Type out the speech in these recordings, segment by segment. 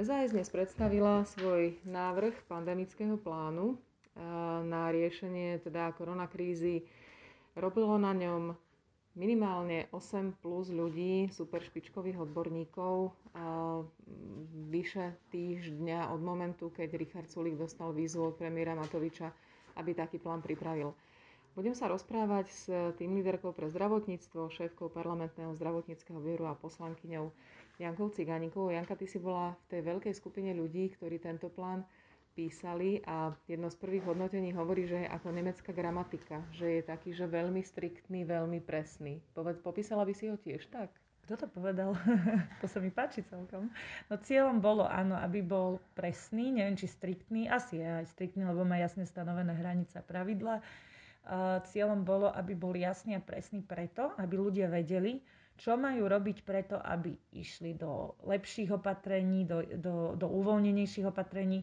SAS dnes predstavila svoj návrh pandemického plánu na riešenie teda koronakrízy. Robilo na ňom minimálne 8 plus ľudí, super špičkových odborníkov, vyše týždňa od momentu, keď Richard Sulik dostal výzvu od premiéra Matoviča, aby taký plán pripravil. Budem sa rozprávať s tým líderkou pre zdravotníctvo, šéfkou parlamentného zdravotníckého výboru a poslankyňou Jankou Cigánikovou. Janka, ty si bola v tej veľkej skupine ľudí, ktorí tento plán písali a jedno z prvých hodnotení hovorí, že je ako nemecká gramatika, že je taký, že veľmi striktný, veľmi presný. Poved, popísala by si ho tiež tak? Kto to povedal? to sa mi páči celkom. No cieľom bolo, áno, aby bol presný, neviem, či striktný, asi je aj striktný, lebo má jasne stanovené hranice a pravidla Cieľom bolo, aby bol jasný a presný preto, aby ľudia vedeli, čo majú robiť preto, aby išli do lepších opatrení, do, do, do uvoľnenejších opatrení,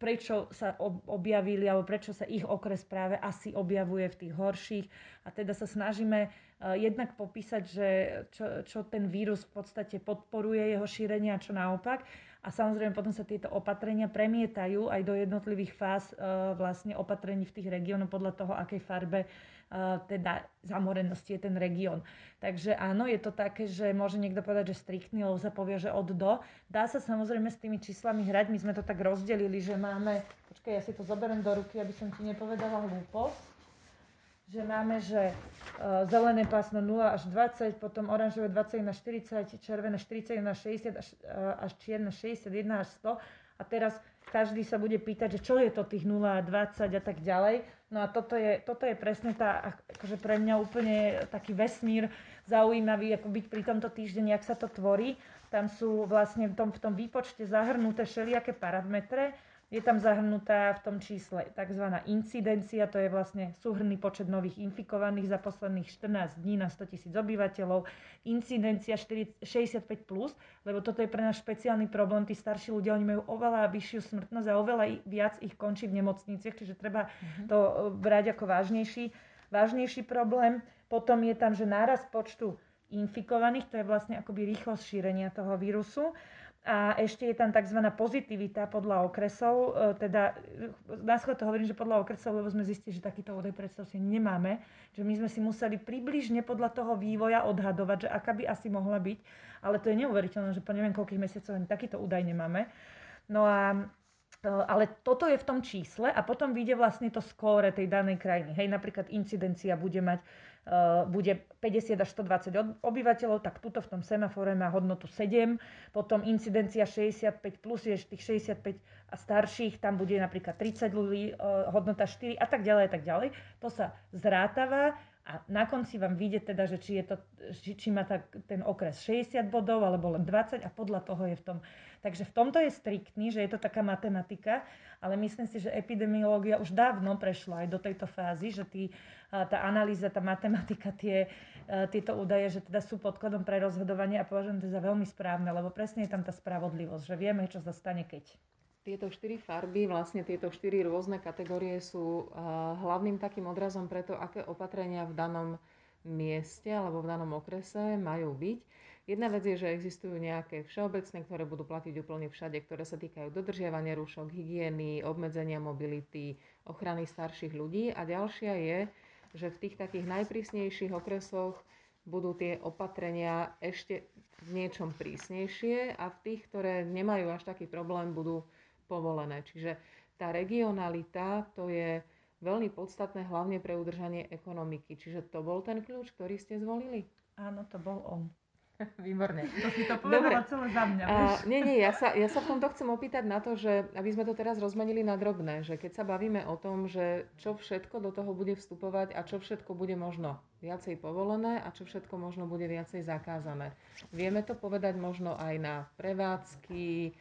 prečo sa objavili alebo prečo sa ich okres práve asi objavuje v tých horších. A teda sa snažíme uh, jednak popísať, že čo, čo ten vírus v podstate podporuje jeho šírenie a čo naopak a samozrejme potom sa tieto opatrenia premietajú aj do jednotlivých fáz e, vlastne opatrení v tých regiónoch podľa toho, akej farbe e, teda zamorenosti je ten región. Takže áno, je to také, že môže niekto povedať, že striktný, lebo sa povie, že od do. Dá sa samozrejme s tými číslami hrať. My sme to tak rozdelili, že máme, počkaj, ja si to zoberiem do ruky, aby som ti nepovedala hlúposť že máme, že uh, zelené pásno 0 až 20, potom oranžové 21 až 40, červené 41 až 60 až, uh, až čierne 61 až 100. A teraz každý sa bude pýtať, že čo je to tých 0 a 20 a tak ďalej. No a toto je, toto je presne tá, akože pre mňa úplne taký vesmír zaujímavý, ako byť pri tomto týždeni, ak sa to tvorí. Tam sú vlastne v tom, v tom výpočte zahrnuté všelijaké parametre, je tam zahrnutá v tom čísle tzv. incidencia, to je vlastne súhrný počet nových infikovaných za posledných 14 dní na 100 tisíc obyvateľov. Incidencia 65+, plus, lebo toto je pre nás špeciálny problém. Tí starší ľudia, oni majú oveľa vyššiu smrtnosť a oveľa viac ich končí v nemocniciach, čiže treba mm-hmm. to e, brať ako vážnejší, vážnejší problém. Potom je tam, že náraz počtu infikovaných, to je vlastne akoby rýchlosť šírenia toho vírusu. A ešte je tam tzv. pozitivita podľa okresov, e, teda na to hovorím, že podľa okresov, lebo sme zistili, že takýto údaj predstav si nemáme, že my sme si museli približne podľa toho vývoja odhadovať, že aká by asi mohla byť, ale to je neuveriteľné, že po neviem koľkých mesiacoch ani takýto údaj nemáme. No a e, ale toto je v tom čísle a potom vyjde vlastne to skóre tej danej krajiny. Hej, napríklad incidencia bude mať bude 50 až 120 obyvateľov, tak tuto v tom semafore má hodnotu 7, potom incidencia 65 plus je tých 65 a starších, tam bude napríklad 30 ľudí, eh, hodnota 4 a tak ďalej a tak ďalej. To sa zrátava a na konci vám vyjde teda, že či, je to, či, či má tak, ten okres 60 bodov alebo len 20 a podľa toho je v tom. Takže v tomto je striktný, že je to taká matematika, ale myslím si, že epidemiológia už dávno prešla aj do tejto fázy, že tí tá analýza, tá matematika, tie, tieto údaje, že teda sú podkladom pre rozhodovanie a považujem to za veľmi správne, lebo presne je tam tá spravodlivosť, že vieme, čo sa stane keď. Tieto štyri farby, vlastne tieto štyri rôzne kategórie sú hlavným takým odrazom preto, aké opatrenia v danom mieste alebo v danom okrese majú byť. Jedna vec je, že existujú nejaké všeobecné, ktoré budú platiť úplne všade, ktoré sa týkajú dodržiavania rúšok, hygieny, obmedzenia mobility, ochrany starších ľudí. A ďalšia je, že v tých takých najprísnejších okresoch budú tie opatrenia ešte v niečom prísnejšie a v tých, ktoré nemajú až taký problém, budú povolené. Čiže tá regionalita to je veľmi podstatné hlavne pre udržanie ekonomiky. Čiže to bol ten kľúč, ktorý ste zvolili? Áno, to bol on. Výborne. To si to povedala celé za mňa. A, nie, nie, ja sa, ja sa v tomto chcem opýtať na to, že aby sme to teraz rozmenili na drobné, že keď sa bavíme o tom, že čo všetko do toho bude vstupovať a čo všetko bude možno viacej povolené a čo všetko možno bude viacej zakázané. Vieme to povedať možno aj na prevádzky,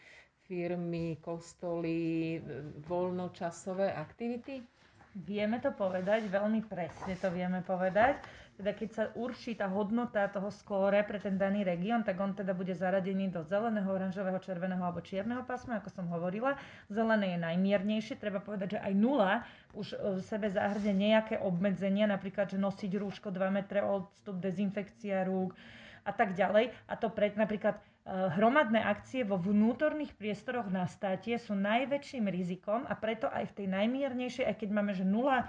firmy, kostoly, voľnočasové aktivity? Vieme to povedať, veľmi presne to vieme povedať teda keď sa určí tá hodnota toho skóre pre ten daný región, tak on teda bude zaradený do zeleného, oranžového, červeného alebo čierneho pásma, ako som hovorila. Zelené je najmiernejšie, treba povedať, že aj nula už v sebe zahrne nejaké obmedzenia, napríklad, že nosiť rúško 2 metre odstup, dezinfekcia rúk a tak ďalej. A to pre, napríklad hromadné akcie vo vnútorných priestoroch na státe sú najväčším rizikom a preto aj v tej najmiernejšej, aj keď máme že nula,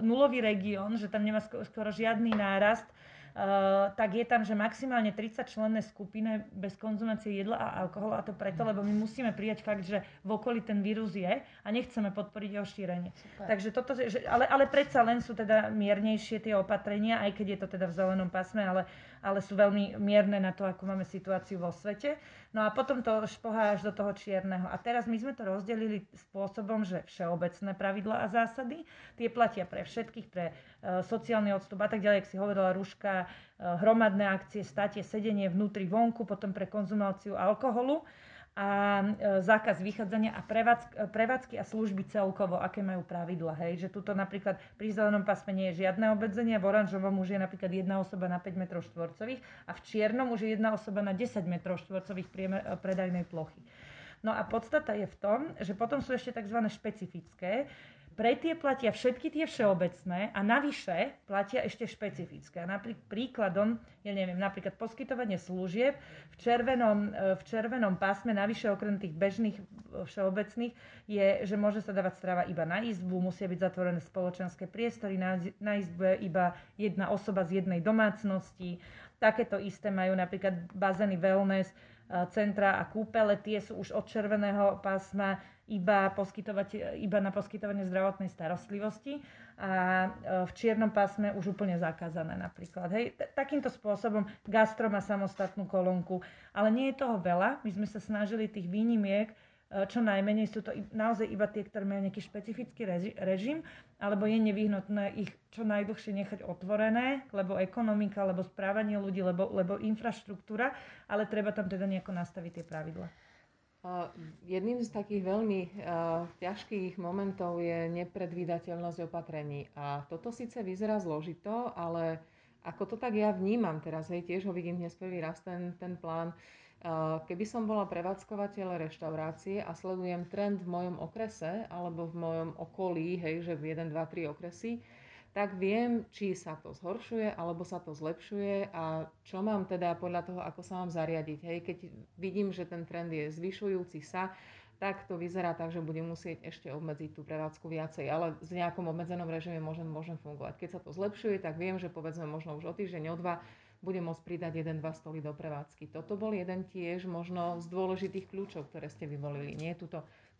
nulový región, že tam nemá skoro žiadny nárast, Eh, tak je tam, že maximálne 30 členné skupiny bez konzumácie jedla a alkoholu a to preto, lebo my musíme prijať fakt, že v okolí ten vírus je a nechceme podporiť jeho šírenie. Super. Takže toto, že, ale, ale predsa len sú teda miernejšie tie opatrenia, aj keď je to teda v zelenom pásme, ale ale sú veľmi mierne na to, ako máme situáciu vo svete. No a potom to špohá až do toho čierneho. A teraz my sme to rozdelili spôsobom, že všeobecné pravidla a zásady, tie platia pre všetkých, pre uh, sociálny odstup a tak ďalej, ak si hovorila Ruška, uh, hromadné akcie, statie, sedenie vnútri vonku, potom pre konzumáciu alkoholu a e, zákaz vychádzania a prevádzky a služby celkovo, aké majú pravidla. Hej? Že tuto napríklad pri zelenom pásme nie je žiadne obmedzenie, v oranžovom už je napríklad jedna osoba na 5 m štvorcových a v čiernom už je jedna osoba na 10 m štvorcových e, predajnej plochy. No a podstata je v tom, že potom sú ešte tzv. špecifické, pre tie platia všetky tie všeobecné a navyše platia ešte špecifické. A napríklad príkladom, ja neviem, napríklad poskytovanie služieb v červenom, e, v červenom pásme, navyše okrem tých bežných e, všeobecných, je, že môže sa dávať strava iba na izbu, musia byť zatvorené spoločenské priestory, na, na izbe iba jedna osoba z jednej domácnosti. Takéto isté majú napríklad bazény wellness, e, centra a kúpele, tie sú už od červeného pásma iba, iba na poskytovanie zdravotnej starostlivosti a e, v čiernom pásme už úplne zakázané napríklad. Hej. Takýmto spôsobom gastro má samostatnú kolónku, ale nie je toho veľa. My sme sa snažili tých výnimiek e, čo najmenej sú to naozaj iba tie, ktoré majú nejaký špecifický režim, alebo je nevyhnutné ich čo najdlhšie nechať otvorené, lebo ekonomika, lebo správanie ľudí, lebo, lebo infraštruktúra, ale treba tam teda nejako nastaviť tie pravidla. Jedným z takých veľmi uh, ťažkých momentov je nepredvídateľnosť opatrení. A toto síce vyzerá zložito, ale ako to tak ja vnímam teraz, hej, tiež ho vidím dnes prvý raz ten, ten plán. Uh, keby som bola prevádzkovateľ reštaurácie a sledujem trend v mojom okrese alebo v mojom okolí, hej, že v 1, 2, 3 okresy, tak viem, či sa to zhoršuje alebo sa to zlepšuje a čo mám teda podľa toho, ako sa mám zariadiť. Hej, keď vidím, že ten trend je zvyšujúci sa, tak to vyzerá tak, že budem musieť ešte obmedziť tú prevádzku viacej, ale v nejakom obmedzenom režime môžem, môžem fungovať. Keď sa to zlepšuje, tak viem, že povedzme možno už o týždeň, o dva budem môcť pridať jeden, dva stoly do prevádzky. Toto bol jeden tiež možno z dôležitých kľúčov, ktoré ste vyvolili. Nie je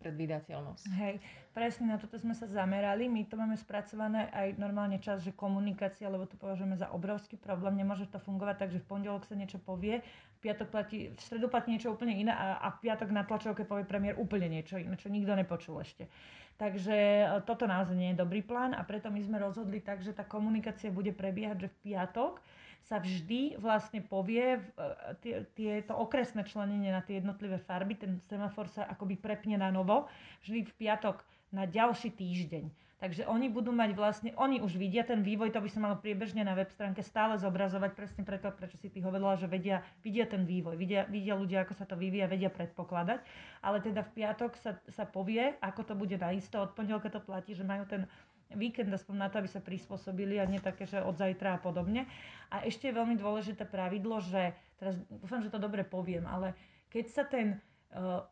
tuto predvídateľnosť. Hej, presne na toto sme sa zamerali. My to máme spracované aj normálne čas, že komunikácia, lebo to považujeme za obrovský problém. Nemôže to fungovať tak, že v pondelok sa niečo povie, v piatok platí, v stredu platí niečo úplne iné a, a v piatok na tlačovke povie premiér úplne niečo iné, čo nikto nepočul ešte. Takže e, toto naozaj nie je dobrý plán a preto my sme rozhodli tak, že tá komunikácia bude prebiehať, že v piatok sa vždy vlastne povie, e, tieto okresné členenie na tie jednotlivé farby, ten semafor sa akoby prepne na novo, vždy v piatok na ďalší týždeň. Takže oni budú mať vlastne, oni už vidia ten vývoj, to by sa malo priebežne na web stránke stále zobrazovať, presne preto, prečo si ty hovorila, že vedia, vidia ten vývoj, vidia, vidia ľudia, ako sa to vyvíja, vedia predpokladať. Ale teda v piatok sa, sa povie, ako to bude naisto, od pondelka to platí, že majú ten víkend aspoň na to, aby sa prispôsobili a nie také, že od zajtra a podobne. A ešte je veľmi dôležité pravidlo, že, teraz dúfam, že to dobre poviem, ale keď sa ten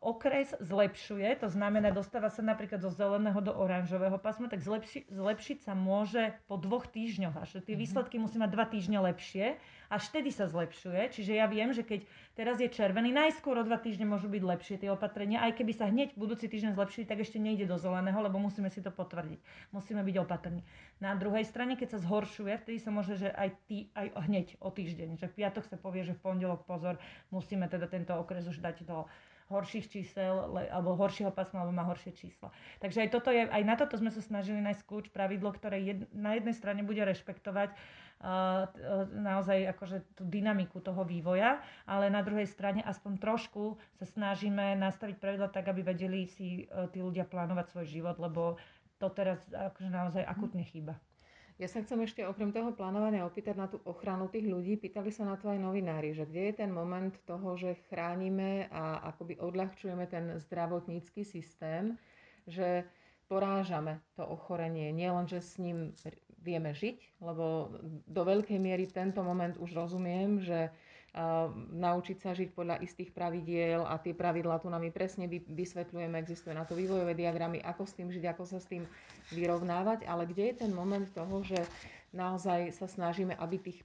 okres zlepšuje, to znamená, dostáva sa napríklad zo zeleného do oranžového pásma, tak zlepši, zlepšiť sa môže po dvoch týždňoch. Až tie mhm. výsledky musí mať dva týždne lepšie až vtedy sa zlepšuje. Čiže ja viem, že keď teraz je červený, najskôr o dva týždne môžu byť lepšie tie opatrenia. Aj keby sa hneď budúci týždeň zlepšili, tak ešte nejde do zeleného, lebo musíme si to potvrdiť. Musíme byť opatrní. Na druhej strane, keď sa zhoršuje, vtedy sa môže, že aj, tý, aj hneď o týždeň. Že v piatok sa povie, že v pondelok pozor, musíme teda tento okres už dať do horších čísel alebo horšieho pásma, alebo má horšie čísla. Takže aj, toto je, aj na toto sme sa snažili nájsť kľúč, pravidlo, ktoré jed, na jednej strane bude rešpektovať naozaj akože tú dynamiku toho vývoja, ale na druhej strane aspoň trošku sa snažíme nastaviť pravidla tak, aby vedeli si e, tí ľudia plánovať svoj život, lebo to teraz akože naozaj akutne chýba. Ja sa chcem ešte okrem toho plánovania opýtať na tú ochranu tých ľudí. Pýtali sa na to aj novinári, že kde je ten moment toho, že chránime a akoby odľahčujeme ten zdravotnícky systém, že porážame to ochorenie. Nie len, že s ním vieme žiť, lebo do veľkej miery tento moment už rozumiem, že naučiť sa žiť podľa istých pravidiel a tie pravidlá tu nám presne vysvetľujeme, existuje na to vývojové diagramy, ako s tým žiť, ako sa s tým vyrovnávať, ale kde je ten moment toho, že naozaj sa snažíme, aby tých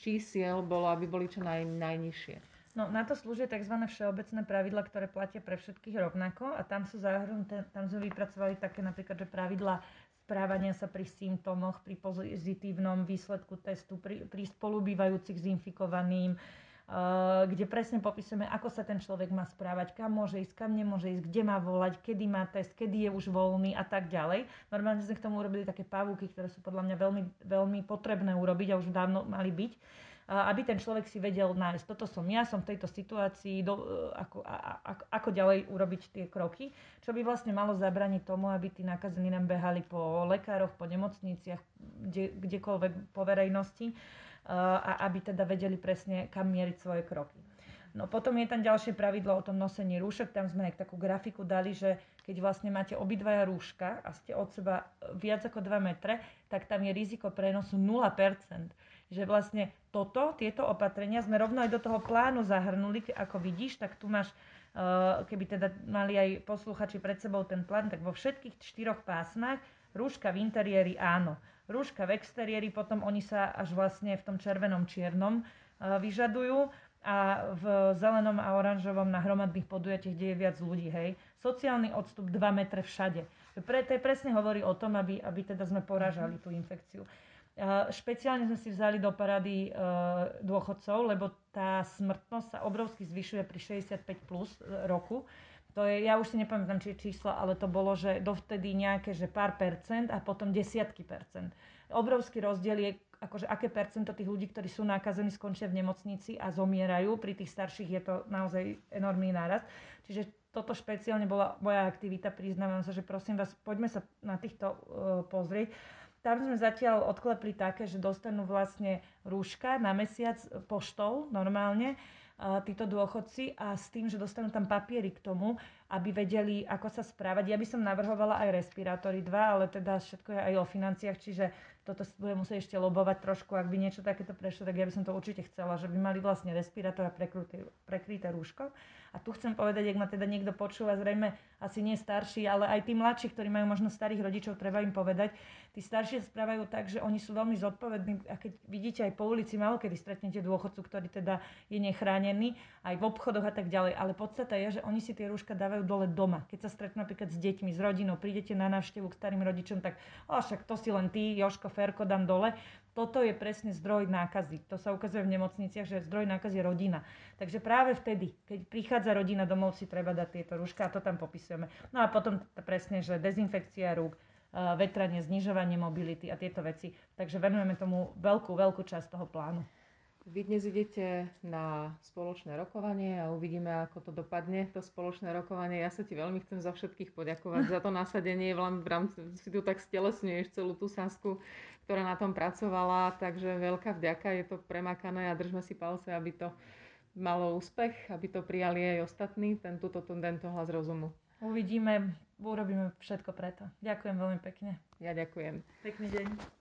čísiel bolo, aby boli čo naj, najnižšie. No, na to slúžia tzv. všeobecné pravidla, ktoré platia pre všetkých rovnako a tam sú zahrnuté, tam sme vypracovali také napríklad, že pravidla správania sa pri symptómoch, pri pozitívnom výsledku testu, pri, pri spolubývajúcich s infikovaným, uh, kde presne popisujeme, ako sa ten človek má správať, kam môže ísť, kam nemôže ísť, kde má volať, kedy má test, kedy je už voľný a tak ďalej. Normálne sme k tomu urobili také pavúky, ktoré sú podľa mňa veľmi, veľmi potrebné urobiť a už dávno mali byť aby ten človek si vedel nájsť, toto som ja, som v tejto situácii, do, e, ako, a, a, ako ďalej urobiť tie kroky, čo by vlastne malo zabraniť tomu, aby tí nakazení nám behali po lekároch, po nemocniciach, kde, kdekoľvek po verejnosti a aby teda vedeli presne, kam mieriť svoje kroky. No potom je tam ďalšie pravidlo o tom nosení rúšok. Tam sme aj takú grafiku dali, že keď vlastne máte obidvaja rúška a ste od seba viac ako 2 metre, tak tam je riziko prenosu 0% že vlastne toto, tieto opatrenia sme rovno aj do toho plánu zahrnuli, ako vidíš, tak tu máš, eh, keby teda mali aj posluchači pred sebou ten plán, tak vo všetkých štyroch pásmach rúška v interiéri áno. Rúška v exteriéri potom oni sa až vlastne v tom červenom čiernom eh, vyžadujú a v zelenom a oranžovom na hromadných podujatiach, kde je viac ľudí, hej. Sociálny odstup 2 metre všade. Pre, to presne hovorí o tom, aby, aby teda sme poražali tú infekciu. Špeciálne sme si vzali do parady e, dôchodcov, lebo tá smrtnosť sa obrovsky zvyšuje pri 65 plus roku. To je, ja už si nepamätám, či je číslo, ale to bolo, že dovtedy nejaké, že pár percent a potom desiatky percent. Obrovský rozdiel je, akože aké percento tých ľudí, ktorí sú nakazení, skončia v nemocnici a zomierajú. Pri tých starších je to naozaj enormný nárast. Čiže toto špeciálne bola moja aktivita. Priznávam sa, že prosím vás, poďme sa na týchto uh, pozrieť tam sme zatiaľ odklepli také, že dostanú vlastne rúška na mesiac poštou normálne títo dôchodci a s tým, že dostanú tam papiery k tomu, aby vedeli, ako sa správať. Ja by som navrhovala aj respirátory 2, ale teda všetko je aj o financiách, čiže toto bude musieť ešte lobovať trošku, ak by niečo takéto prešlo, tak ja by som to určite chcela, že by mali vlastne respirátor a prekryté, prekryté rúško. A tu chcem povedať, ak ma teda niekto počúva, zrejme asi nie starší, ale aj tí mladší, ktorí majú možno starých rodičov, treba im povedať. Tí starší sa správajú tak, že oni sú veľmi zodpovední a keď vidíte aj po ulici, malo kedy stretnete dôchodcu, ktorý teda je nechránený, aj v obchodoch a tak ďalej. Ale podstata je, že oni si tie rúška dávajú dole doma. Keď sa stretnú napríklad s deťmi, s rodinou, prídete na návštevu k starým rodičom, tak o, však to si len ty, Joško, Ferko, dám dole toto je presne zdroj nákazy. To sa ukazuje v nemocniciach, že zdroj nákazy je rodina. Takže práve vtedy, keď prichádza rodina domov, si treba dať tieto rúška a to tam popisujeme. No a potom presne, že dezinfekcia rúk, vetranie, znižovanie mobility a tieto veci. Takže venujeme tomu veľkú, veľkú časť toho plánu. Vy dnes idete na spoločné rokovanie a uvidíme, ako to dopadne, to spoločné rokovanie. Ja sa ti veľmi chcem za všetkých poďakovať za to nasadenie. V rámci, si tu tak stelesňuješ celú tú Sasku, ktorá na tom pracovala, takže veľká vďaka, je to premakané a držme si palce, aby to malo úspech, aby to prijali aj ostatní, ten, túto, tento hlas rozumu. Uvidíme, urobíme všetko preto. Ďakujem veľmi pekne. Ja ďakujem. Pekný deň.